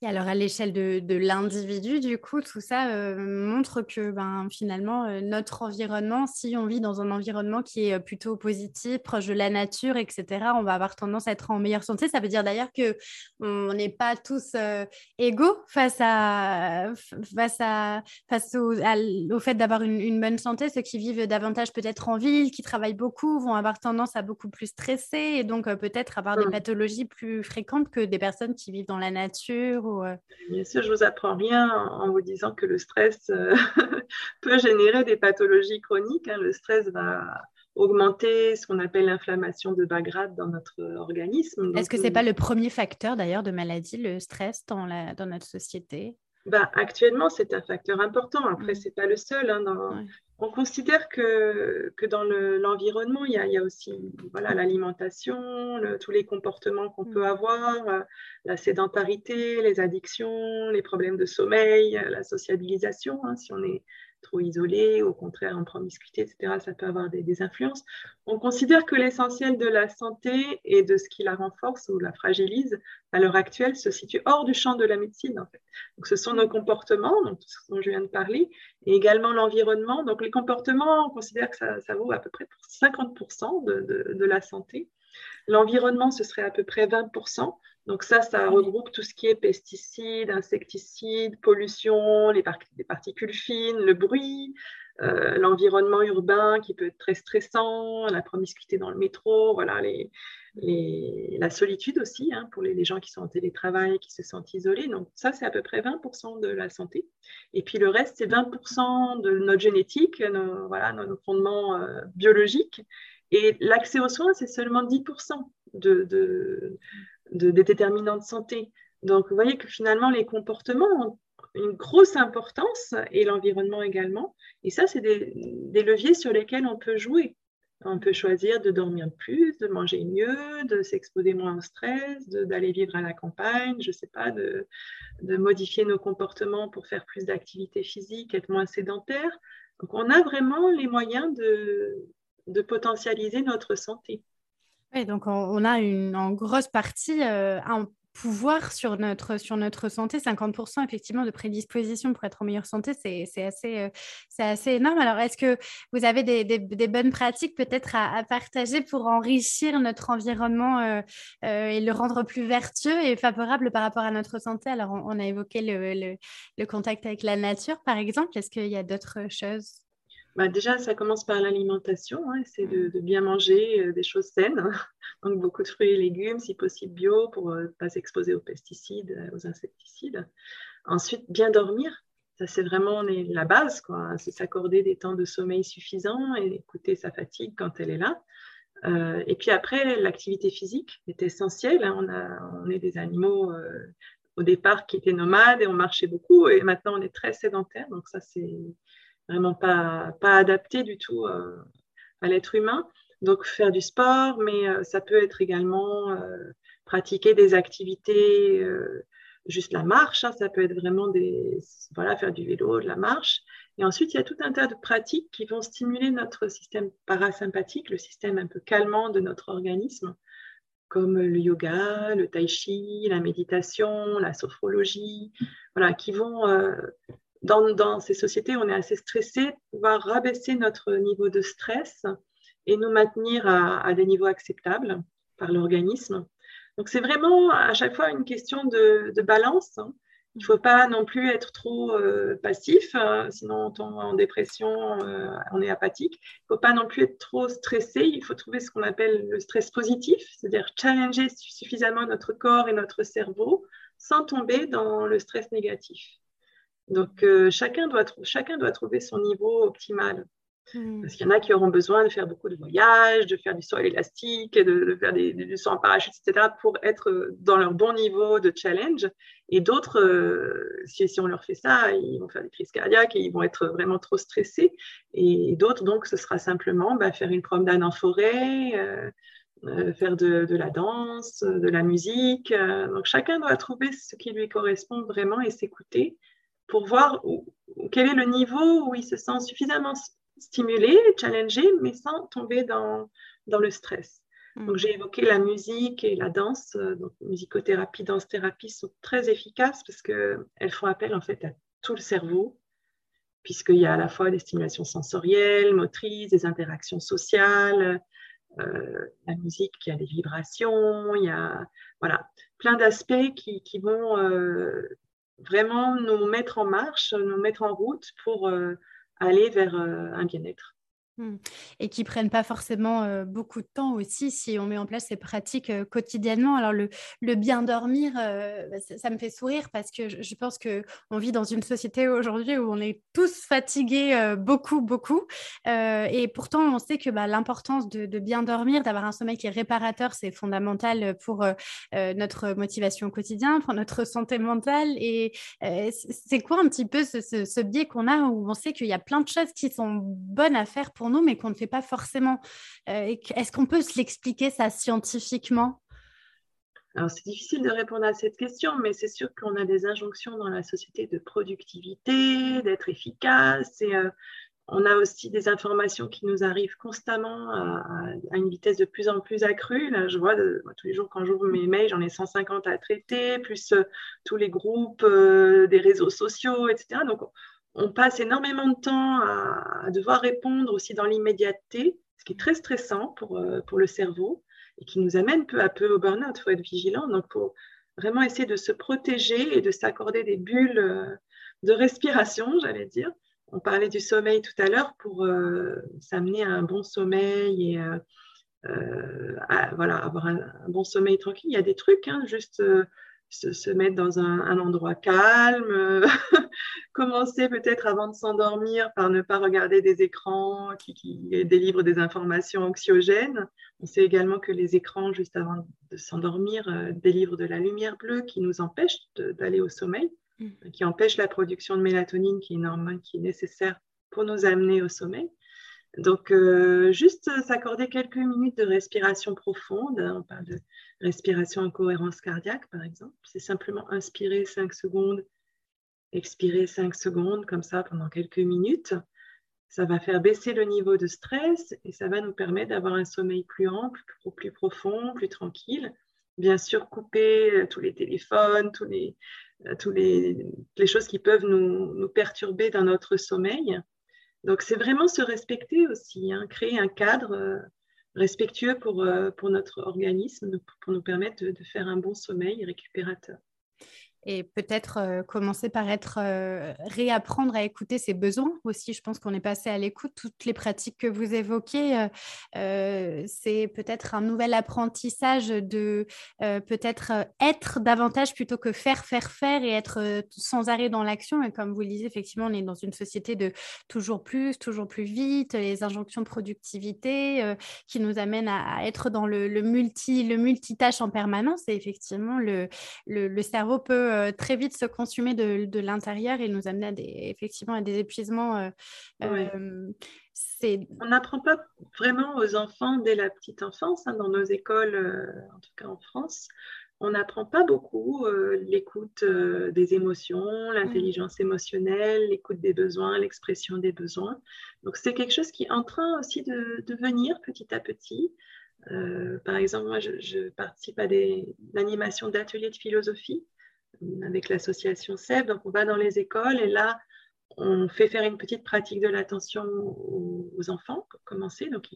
[SPEAKER 2] Et alors, à l'échelle de, l'individu, du coup, tout ça euh, montre que ben, finalement, euh, notre environnement, si on vit dans un environnement qui est euh, plutôt positif, proche de la nature, etc., on va avoir tendance à être en meilleure santé. Ça veut dire d'ailleurs qu'on n'est pas tous égaux face, à, face, à, face au, au fait d'avoir une, une, bonne santé. Ceux qui vivent davantage peut-être en ville, qui travaillent beaucoup, vont avoir tendance à beaucoup plus stresser et donc peut-être avoir des mmh. pathologies plus fréquentes que des personnes qui vivent dans la nature euh,
[SPEAKER 3] Bien sûr, je vous apprends rien en vous disant que le stress euh, peut générer des pathologies chroniques. Hein. Le stress va augmenter ce qu'on appelle l'inflammation de bas grade dans notre organisme.
[SPEAKER 2] Est-ce que ce n'est pas le premier facteur d'ailleurs de maladie, le stress dans, la, dans notre société?
[SPEAKER 3] Bah, Actuellement, c'est un facteur important. Après, mm. ce n'est pas le seul. Hein, dans, on considère que, que dans l'environnement, il, y a aussi voilà, l'alimentation, tous les comportements qu'on peut mm. avoir, euh, la sédentarité, les addictions, les problèmes de sommeil, la sociabilisation. Hein. si on est trop isolé, au contraire en promiscuité, etc., ça peut avoir des, influences. On considère que l'essentiel de la santé et de ce qui la renforce ou la fragilise à l'heure actuelle se situe hors du champ de la médecine. En fait. Donc, ce sont nos comportements, donc, ce dont je viens de parler, et également l'environnement. Donc, les comportements, on considère que ça, vaut à peu près pour 50% de, de la santé. L'environnement, ce serait à peu près 20%. Donc ça, ça regroupe tout ce qui est pesticides, insecticides, pollution, les, particules fines, le bruit, euh, l'environnement urbain qui peut être très stressant, la promiscuité dans le métro, voilà, la solitude aussi hein, pour les, gens qui sont en télétravail, qui se sentent isolés. Donc ça, c'est à peu près 20% de la santé. Et puis le reste, c'est 20% de notre génétique, nos, voilà, nos, fondements euh, biologiques. Et l'accès aux soins, c'est seulement 10% de, de, des déterminants de santé. Donc, vous voyez que finalement, les comportements ont une grosse importance et l'environnement également. Et ça, c'est des, leviers sur lesquels on peut jouer. On peut choisir de dormir plus, de manger mieux, de s'exposer moins au stress, d'aller vivre à la campagne, je ne sais pas, de, de, modifier nos comportements pour faire plus d'activité physique, être moins sédentaire. Donc, on a vraiment les moyens de, de potentialiser notre santé.
[SPEAKER 2] Oui, donc on, a une, en grosse partie euh, un pouvoir sur notre, sur notre santé. 50% effectivement de prédisposition pour être en meilleure santé, c'est assez, euh, assez énorme. Alors, est-ce que vous avez des, des, bonnes pratiques peut-être à, partager pour enrichir notre environnement euh, et le rendre plus vertueux et favorable par rapport à notre santé? Alors, on, a évoqué le, le, le contact avec la nature, par exemple. Est-ce qu'il y a d'autres choses?
[SPEAKER 3] Bah, déjà, ça commence par l'alimentation, hein, c'est de, bien manger euh, des choses saines, donc beaucoup de fruits et légumes, si possible bio, pour ne euh, pas s'exposer aux pesticides, euh, aux insecticides. Ensuite, bien dormir, ça c'est vraiment la base, quoi. C'est s'accorder des temps de sommeil suffisants et écouter sa fatigue quand elle est là. et puis après, l'activité physique est essentielle. Hein. On, a, on, est des animaux au départ qui étaient nomades et on marchait beaucoup, et maintenant on est très sédentaire, donc ça c'est vraiment pas, pas adapté du tout euh, à l'être humain. Donc faire du sport, mais euh, ça peut être également euh, pratiquer des activités, juste la marche, hein, ça peut être vraiment des, voilà, faire du vélo, de la marche. Et ensuite, il y a tout un tas de pratiques qui vont stimuler notre système parasympathique, le système un peu calmant de notre organisme, comme le yoga, le tai chi, la méditation, la sophrologie, voilà, qui vont dans, ces sociétés, on est assez stressé, pouvoir rabaisser notre niveau de stress et nous maintenir à, des niveaux acceptables par l'organisme. Donc c'est vraiment à chaque fois une question de, balance. Hein. Il ne faut pas non plus être trop euh, passif, hein, sinon on tombe en dépression, euh, on est apathique. Il ne faut pas non plus être trop stressé, il faut trouver ce qu'on appelle le stress positif, c'est-à-dire challenger suffisamment notre corps et notre cerveau sans tomber dans le stress négatif. Donc, euh, chacun, doit chacun doit trouver son niveau optimal. Hmm. Parce qu'il y en a qui auront besoin de faire beaucoup de voyages, de faire du saut élastique, de, de faire des, du saut en parachute, etc., pour être dans leur bon niveau de challenge. Et d'autres, euh, si, si, on leur fait ça, ils vont faire des crises cardiaques et ils vont être vraiment trop stressés. Et, d'autres, donc, ce sera simplement bah, faire une promenade en forêt, euh, faire de, de, la danse, de la musique. donc, chacun doit trouver ce qui lui correspond vraiment et s'écouter pour voir quel est le niveau où il se sent suffisamment stimulé, challengé, mais sans tomber dans, dans le stress. Hmm. Donc, j'ai évoqué la musique et la danse. Donc, musicothérapie, danse-thérapie sont très efficaces parce qu'elles font appel en fait à tout le cerveau, puisqu'il y a à la fois des stimulations sensorielles, motrices, des interactions sociales, euh, la musique qui a des vibrations, il y a voilà, plein d'aspects qui, qui, vont euh, vraiment nous mettre en marche, nous mettre en route pour euh, aller vers euh, un bien-être.
[SPEAKER 2] Mmh. Et qui prennent pas forcément beaucoup de temps aussi si on met en place ces pratiques quotidiennement. Alors le, bien dormir, bah, ça, me fait sourire parce que je, pense que on vit dans une société aujourd'hui où on est tous fatigués beaucoup, beaucoup. et pourtant, on sait que bah, l'importance de, bien dormir, d'avoir un sommeil qui est réparateur, c'est fondamental pour notre motivation au quotidien, pour notre santé mentale. Et c'est quoi un petit peu ce biais qu'on a où on sait qu'il y a plein de choses qui sont bonnes à faire pour mais qu'on ne fait pas forcément. Euh, est-ce qu'on peut se l'expliquer ça scientifiquement?
[SPEAKER 3] Alors, c'est difficile de répondre à cette question, mais c'est sûr qu'on a des injonctions dans la société de productivité, d'être efficace. Et euh, on a aussi des informations qui nous arrivent constamment à, une vitesse de plus en plus accrue. Là, je vois tous les jours quand j'ouvre mes mails, j'en ai 150 à traiter, plus euh, tous les groupes euh, des réseaux sociaux, etc. Donc, on passe énormément de temps à, devoir répondre aussi dans l'immédiateté, ce qui est très stressant pour, euh, pour le cerveau et qui nous amène peu à peu au burn-out. Il faut être vigilant. Donc, il faut vraiment essayer de se protéger et de s'accorder des bulles de respiration, j'allais dire, on parlait du sommeil tout à l'heure pour euh, s'amener à un bon sommeil et euh, euh, voilà, avoir un, bon sommeil tranquille. Il y a des trucs, hein, juste se, mettre dans un, endroit calme, commencer peut-être avant de s'endormir par ne pas regarder des écrans qui, qui, délivrent des informations anxiogènes. On sait également que les écrans, juste avant de s'endormir, délivrent de la lumière bleue qui nous empêche d'aller au sommeil. Mm. qui empêche la production de mélatonine, qui est une qui est nécessaire pour nous amener au sommeil. Donc, euh, juste s'accorder quelques minutes de respiration profonde. On parle de respiration en cohérence cardiaque, par exemple. C'est simplement inspirer 5 secondes, expirer 5 secondes, comme ça, pendant quelques minutes. Ça va faire baisser le niveau de stress et ça va nous permettre d'avoir un sommeil plus ample, plus profond, plus tranquille. Bien sûr, couper tous les téléphones, tous les, toutes les, choses qui peuvent nous, perturber dans notre sommeil. Donc, c'est vraiment se respecter aussi, hein, créer un cadre euh, respectueux euh, pour notre organisme, pour nous permettre de faire un bon sommeil récupérateur
[SPEAKER 2] et peut-être euh, commencer par être euh, réapprendre à écouter ses besoins aussi. Je pense qu'on est passé à l'écoute. Toutes les pratiques que vous évoquez, euh, c'est peut-être un nouvel apprentissage de peut-être être davantage plutôt que faire, faire, faire et être sans arrêt dans l'action. Et comme vous le disiez, effectivement, on est dans une société de toujours plus, toujours plus vite, les injonctions de productivité qui nous amènent à, être dans le, multi, le multitâche en permanence. Et effectivement, le, le, le cerveau peut euh, très vite se consumer de, l'intérieur et nous amener à des, effectivement à des épuisements. Euh,
[SPEAKER 3] euh, on n'apprend pas vraiment aux enfants dès la petite enfance, hein, dans nos écoles, en tout cas en France. On n'apprend pas beaucoup l'écoute des émotions, l'intelligence émotionnelle, l'écoute des besoins, l'expression des besoins. Donc c'est quelque chose qui est en train aussi de, de venir petit à petit. par exemple, moi, je, je participe à des animations d'ateliers de philosophie avec l'association SEB. Donc, on va dans les écoles et là, on fait faire une petite pratique de l'attention aux, enfants pour commencer. Donc,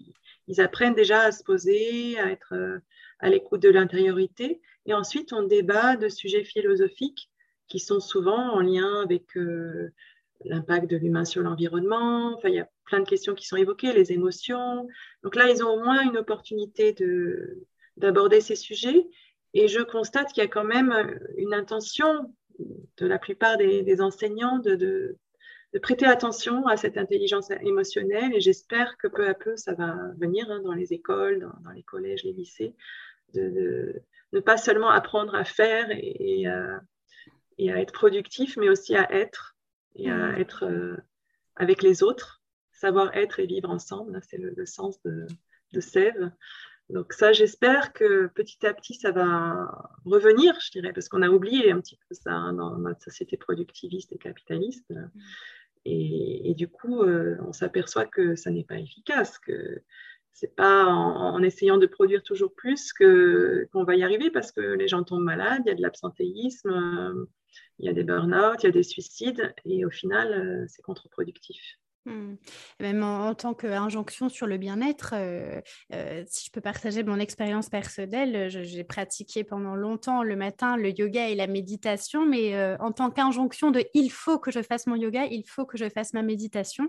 [SPEAKER 3] ils, apprennent déjà à se poser, à être euh, à l'écoute de l'intériorité. Et ensuite, on débat de sujets philosophiques qui sont souvent en lien avec euh, l'impact de l'humain sur l'environnement. Enfin, il y a plein de questions qui sont évoquées, les émotions. Donc là, ils ont au moins une opportunité d'aborder ces sujets. Et je constate qu'il y a quand même euh, une intention de la plupart des, enseignants de, de, prêter attention à cette intelligence émotionnelle et j'espère que peu à peu ça va venir hein, dans les écoles, dans, les collèges, les lycées, de, ne pas seulement apprendre à faire et, à, être productif, mais aussi à être et à mmh. être euh, avec les autres, savoir être et vivre ensemble. C'est le, sens de, de Sève. Donc ça, j'espère que petit à petit, ça va revenir, je dirais, parce qu'on a oublié un petit peu ça hein, dans notre société productiviste et capitaliste. Mm. Et, du coup, euh, on s'aperçoit que ça n'est pas efficace, que c'est pas en, essayant de produire toujours plus que qu'on va y arriver, parce que les gens tombent malades, il y a de l'absentéisme, euh, il y a des burn-out, il y a des suicides, et au final, euh, c'est contre-productif.
[SPEAKER 2] Mmh. même en, tant qu'injonction sur le bien-être, euh, euh, si je peux partager mon expérience personnelle, j'ai pratiqué pendant longtemps le matin le yoga et la méditation, mais euh, en tant qu'injonction de il faut que je fasse mon yoga, il faut que je fasse ma méditation.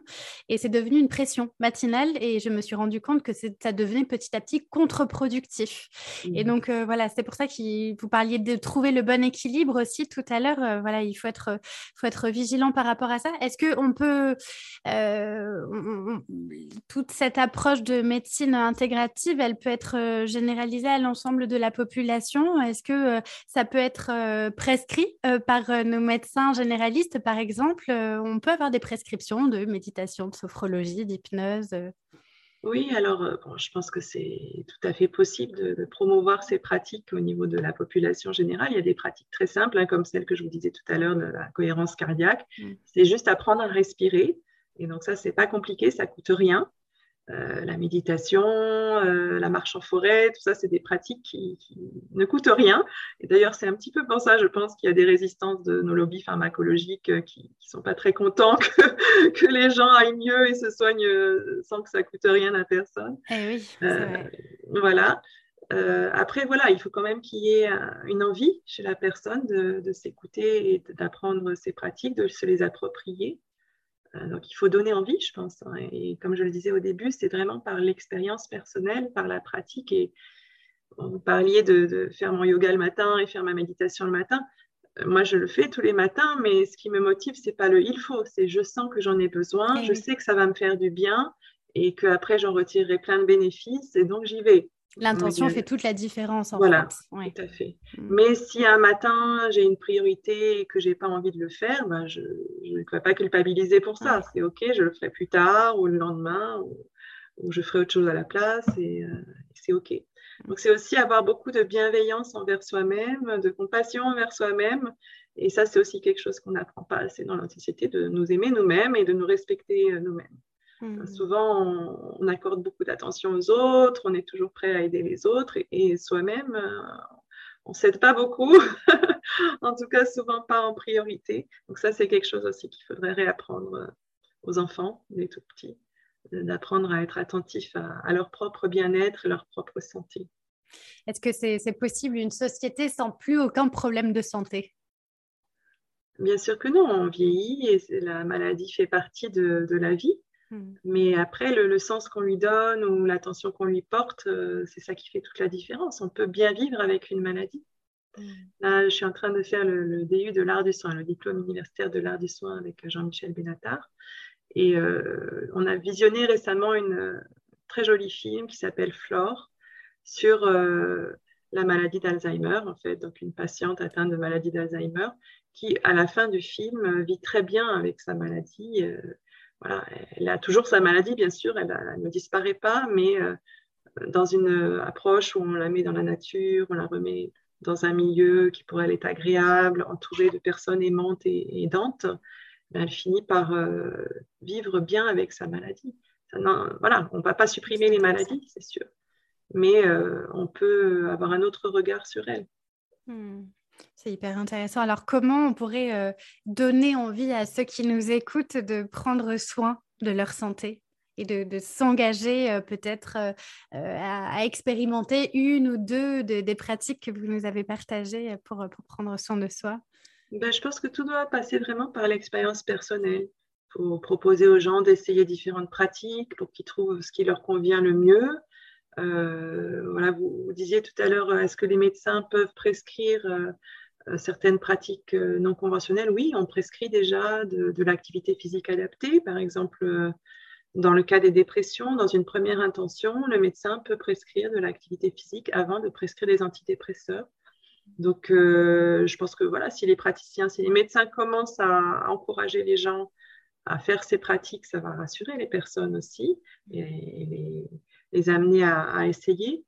[SPEAKER 2] Et c'est devenu une pression matinale et je me suis rendu compte que ça devenait petit à petit contre-productif. Et mmh. donc voilà, c'est pour ça que vous parliez de trouver le bon équilibre aussi tout à l'heure. voilà, il faut être, faut être vigilant par rapport à ça. Est-ce qu'on peut... Euh, toute cette approche de médecine intégrative, elle peut être euh, généralisée à l'ensemble de la population Est-ce que euh, ça peut être prescrit par nos médecins généralistes, par exemple? On peut avoir des prescriptions de méditation, de sophrologie, d'hypnose
[SPEAKER 3] Oui, alors je pense que c'est tout à fait possible de, promouvoir ces pratiques au niveau de la population générale. Il y a des pratiques très simples, hein, comme celle que je vous disais tout à l'heure de la cohérence cardiaque. Mm. C'est juste apprendre à respirer. Et donc ça, c'est pas compliqué, ça coûte rien. Euh, la méditation, euh, la marche en forêt, tout ça, c'est des pratiques qui, ne coûtent rien. Et d'ailleurs, c'est un petit peu pour ça, je pense, qu'il y a des résistances de nos lobbies pharmacologiques euh, qui ne sont pas très contents que, que, les gens aillent mieux et se soignent sans que ça coûte rien à personne.
[SPEAKER 2] Eh oui, vrai.
[SPEAKER 3] Voilà. après, voilà, il faut quand même qu'il y ait une envie chez la personne de, de s'écouter et d'apprendre ces pratiques, de se les approprier. Euh, donc il faut donner envie, je pense. Hein. Et comme je le disais au début, c'est vraiment par l'expérience personnelle, par la pratique. Et vous parliez de, faire mon yoga le matin et faire ma méditation le matin. Euh, moi, je le fais tous les matins, mais ce qui me motive, c'est pas le il faut, c'est je sens que j'en ai besoin, eh je sais que ça va me faire du bien et qu'après j'en retirerai plein de bénéfices et donc j'y vais.
[SPEAKER 2] L'intention fait toute la différence en
[SPEAKER 3] voilà, tout à fait. Mm. Mais si un matin j'ai une priorité et que j'ai pas envie de le faire, ben je ne vais pas culpabiliser pour ça. C'est ok, je le ferai plus tard ou le lendemain ou, je ferai autre chose à la place et euh, c'est ok. Mm. Donc c'est aussi avoir beaucoup de bienveillance envers soi-même, de compassion envers soi-même. Et ça, c'est aussi quelque chose qu'on n'apprend pas assez dans notre société, de nous aimer nous-mêmes et de nous respecter euh, nous-mêmes. Mmh. Souvent, on, accorde beaucoup d'attention aux autres, on est toujours prêt à aider les autres et, soi-même, euh, on ne s'aide pas beaucoup, en tout cas souvent pas en priorité. Donc ça, c'est quelque chose aussi qu'il faudrait réapprendre euh, aux enfants, les tout petits, d'apprendre à être attentifs à, leur propre bien-être, leur propre santé.
[SPEAKER 2] Est-ce que c'est possible une société sans plus aucun problème de santé?
[SPEAKER 3] Bien sûr que non, on vieillit et la maladie fait partie de la vie. Hmm. Mais après, le, sens qu'on lui donne ou l'attention qu'on lui porte, euh, c'est ça qui fait toute la différence. On peut bien vivre avec une maladie. Hmm. Là, je suis en train de faire le, DU de l'art du soin, le diplôme universitaire de l'art du soin avec Jean-Michel Benatar. Et euh, on a visionné récemment une très jolie film qui s'appelle Flore sur euh, la maladie d'Alzheimer, en fait, donc une patiente atteinte de maladie d'Alzheimer qui, à la fin du film, vit très bien avec sa maladie elle a toujours sa maladie, bien sûr, elle, ne disparaît pas, mais euh, dans une approche où on la met dans la nature, on la remet dans un milieu qui pour elle est agréable, entouré de personnes aimantes et aidantes, ben, elle finit par euh, vivre bien avec sa maladie. voilà, on ne va pas supprimer les maladies, c'est sûr, mais euh, on peut avoir un autre regard sur elles.
[SPEAKER 2] Hmm. C'est hyper intéressant. Alors, comment on pourrait euh, donner envie à ceux qui nous écoutent de prendre soin de leur santé et de, s'engager euh, peut-être euh, à, expérimenter une ou deux des pratiques que vous nous avez partagées pour, prendre soin de soi?
[SPEAKER 3] Ben, Je pense que tout doit passer vraiment par l'expérience personnelle. Faut proposer aux gens d'essayer différentes pratiques pour qu'ils trouvent ce qui leur convient le mieux. Voilà, vous, disiez tout à l'heure, est-ce que les médecins peuvent prescrire euh, certaines pratiques euh, non conventionnelles, oui, on prescrit déjà de, l'activité physique adaptée. Par exemple, euh, dans le cas des dépressions, dans une première intention, le médecin peut prescrire de l'activité physique avant de prescrire des antidépresseurs. Donc, je pense que voilà, si les praticiens, si les médecins commencent à encourager les gens à faire ces pratiques, ça va rassurer les personnes aussi amener à essayer.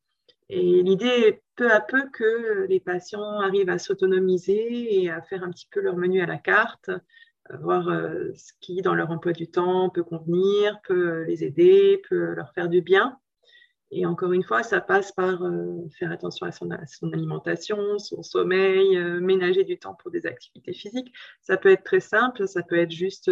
[SPEAKER 3] Et l'idée est peu à peu que les patients arrivent à s'autonomiser et à faire un petit peu leur menu à la carte, voir euh, ce qui, dans leur emploi du temps, peut convenir, peut les aider, peut leur faire du bien. Et encore une fois, ça passe par euh, faire attention à son, alimentation, son sommeil, euh, ménager du temps pour des activités physiques. Ça peut être très simple, ça peut être juste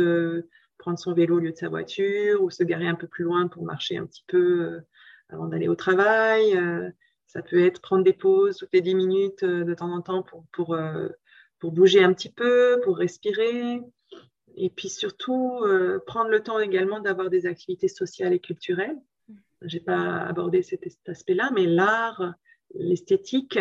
[SPEAKER 3] prendre son vélo au lieu de sa voiture ou se garer un peu plus loin pour marcher un petit peu avant d'aller au travail. Euh, ça peut être prendre des pauses toutes les 10 minutes euh, de temps en temps pour, pour, euh, pour, bouger un petit peu, pour respirer. Et puis surtout, prendre le temps également d'avoir des activités sociales et culturelles. Je n'ai pas abordé cet, aspect-là, mais l'art, l'esthétique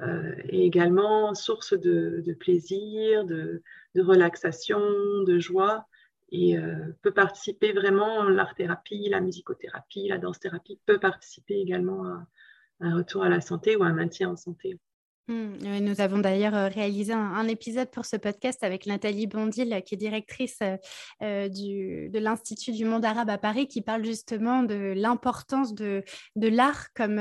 [SPEAKER 3] est également source de, de plaisir, de, de, relaxation, de joie et euh, peut participer vraiment, l'art-thérapie, la musicothérapie, la danse-thérapie peut participer également à, un retour à la santé ou à un maintien en santé.
[SPEAKER 2] Mmh, nous avons d'ailleurs euh, réalisé un, épisode pour ce podcast avec Nathalie Bondil, qui est directrice euh, euh, du, de l'Institut du monde arabe à Paris, qui parle justement de l'importance de, de l'art comme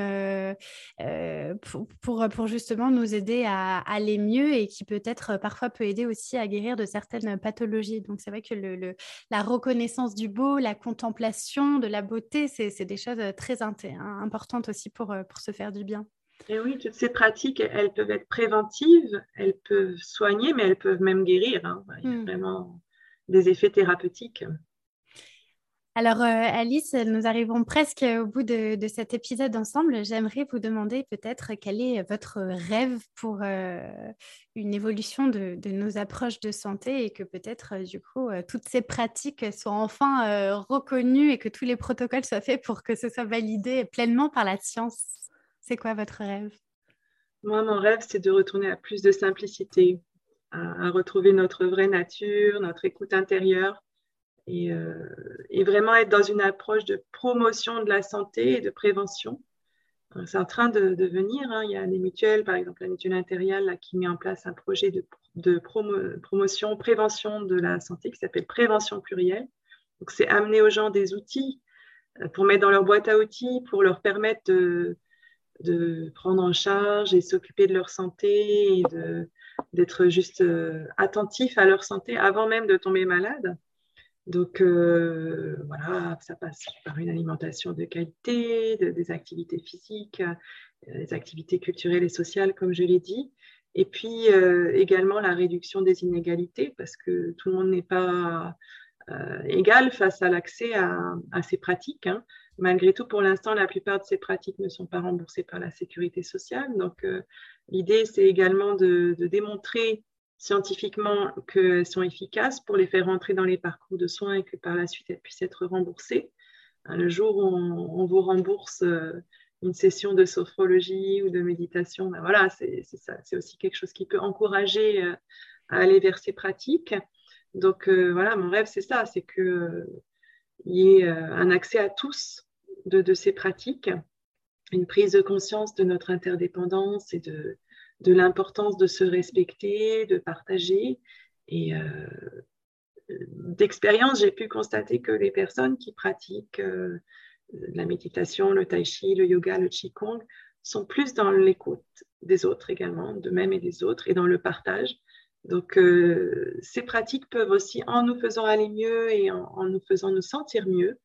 [SPEAKER 2] pour, pour, justement nous aider à, aller mieux et qui peut-être parfois peut aider aussi à guérir de certaines pathologies. Donc c'est vrai que le, la reconnaissance du beau, la contemplation de la beauté, c'est des choses très importantes aussi pour, pour se faire du bien.
[SPEAKER 3] Et oui, toutes ces pratiques, elles peuvent être préventives, elles peuvent soigner, mais elles peuvent même guérir. Hein. Il y a hmm. vraiment des effets thérapeutiques.
[SPEAKER 2] Alors, euh, Alice, nous arrivons presque au bout de, cet épisode ensemble. J'aimerais vous demander peut-être quel est votre rêve pour euh, une évolution de, nos approches de santé et que peut-être, euh, du coup, toutes ces pratiques soient enfin reconnues et que tous les protocoles soient faits pour que ce soit validé pleinement par la science. C'est quoi votre rêve?
[SPEAKER 3] Moi, mon rêve, c'est de retourner à plus de simplicité, à, retrouver notre vraie nature, notre écoute intérieure euh, et, vraiment être dans une approche de promotion de la santé et de prévention. C'est en train de, venir. Hein. Il y a des mutuelles, par exemple la mutuelle intérieure, qui met en place un projet de, promotion, prévention de la santé qui s'appelle Prévention plurielle. Donc, c'est amener aux gens des outils euh, pour mettre dans leur boîte à outils, pour leur permettre de, de prendre en charge et s'occuper de leur santé et d'être juste euh, attentif à leur santé avant même de tomber malade. Donc euh, voilà, ça passe par une alimentation de qualité, des activités physiques, euh, des activités culturelles et sociales, comme je l'ai dit. Et puis également la réduction des inégalités, parce que tout le monde n'est pas égal face à l'accès à, ces pratiques. Hein malgré tout, pour l'instant, la plupart de ces pratiques ne sont pas remboursées par la sécurité sociale. Donc, euh, l'idée, c'est également de, démontrer scientifiquement qu'elles sont efficaces pour les faire rentrer dans les parcours de soins et que par la suite, elles puissent être remboursées. Hein, le jour où on, vous rembourse euh, une session de sophrologie ou de méditation, ben voilà, c'est aussi quelque chose qui peut encourager euh, à aller vers ces pratiques. Donc, voilà, mon rêve, c'est ça, c'est que il y ait euh, un accès à tous de, ces pratiques, une prise de conscience de notre interdépendance et de, l'importance de se respecter, de partager. Et euh, d'expérience, j'ai pu constater que les personnes qui pratiquent euh, la méditation, le tai chi, le yoga, le qigong sont plus dans l'écoute des autres également, de même et des autres, et dans le partage. Donc, euh, ces pratiques peuvent aussi, en nous faisant aller mieux et en, nous faisant nous sentir mieux,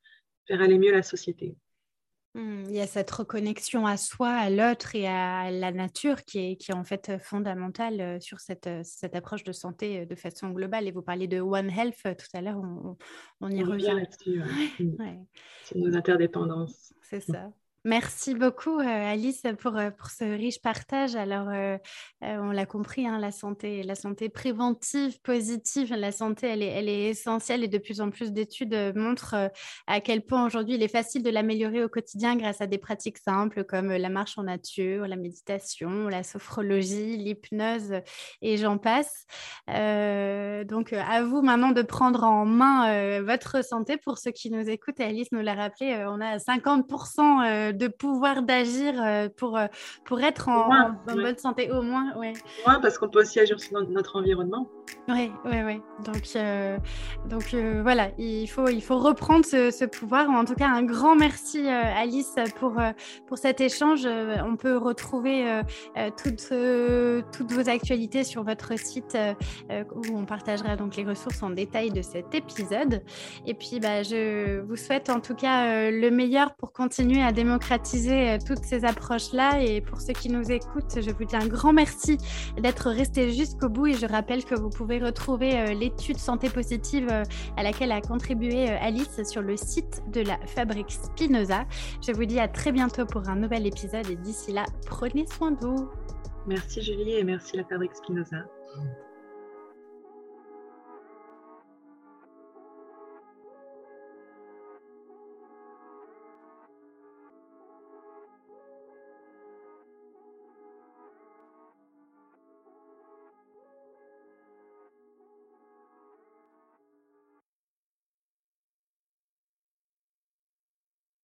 [SPEAKER 3] faire aller mieux la société.
[SPEAKER 2] Hmm, il y a cette reconnexion à soi, à l'autre et à la nature qui est, qui est en fait fondamentale euh, sur cette, euh, cette, approche de santé de façon globale. Et vous parliez de One Health tout à l'heure, on, y revient.
[SPEAKER 3] là-dessus. C'est nos interdépendances.
[SPEAKER 2] C'est ça. Merci beaucoup, euh, Alice, pour, euh, pour ce riche partage. Alors, euh, on l'a compris, hein, la, santé, la santé préventive, positive, la santé, elle est, elle est essentielle et de plus en plus d'études montrent à quel point aujourd'hui il est facile de l'améliorer au quotidien grâce à des pratiques simples comme la marche en nature, la méditation, la sophrologie, l'hypnose et j'en passe. donc, à vous maintenant de prendre en main votre santé. Pour ceux qui nous écoutent, Alice nous l'a rappelé, on a 50% de pouvoir d'agir euh, pour, euh, pour être en, bonne santé, au moins. Ouais.
[SPEAKER 3] Au moins, parce qu'on peut aussi agir sur notre environnement.
[SPEAKER 2] Oui, oui, oui. Donc, euh, donc voilà, il faut, il faut reprendre ce, pouvoir. En tout cas, un grand merci, Alice, pour, pour cet échange. on peut retrouver toutes, toutes vos actualités sur votre site où on partagera donc les ressources en détail de cet épisode. Et puis, bah, je vous souhaite en tout cas le meilleur pour continuer à démocratiser euh, toutes ces approches-là. Et pour ceux qui nous écoutent, je vous dis un grand merci d'être resté jusqu'au bout. Et je rappelle que vous pouvez retrouver euh, l'étude santé positive euh, à laquelle a contribué Alice sur le site de la Fabrique Spinoza. Je vous dis à très bientôt pour un nouvel épisode. Et d'ici là, prenez soin de vous.
[SPEAKER 3] Merci Julie et merci la Fabrique Spinoza.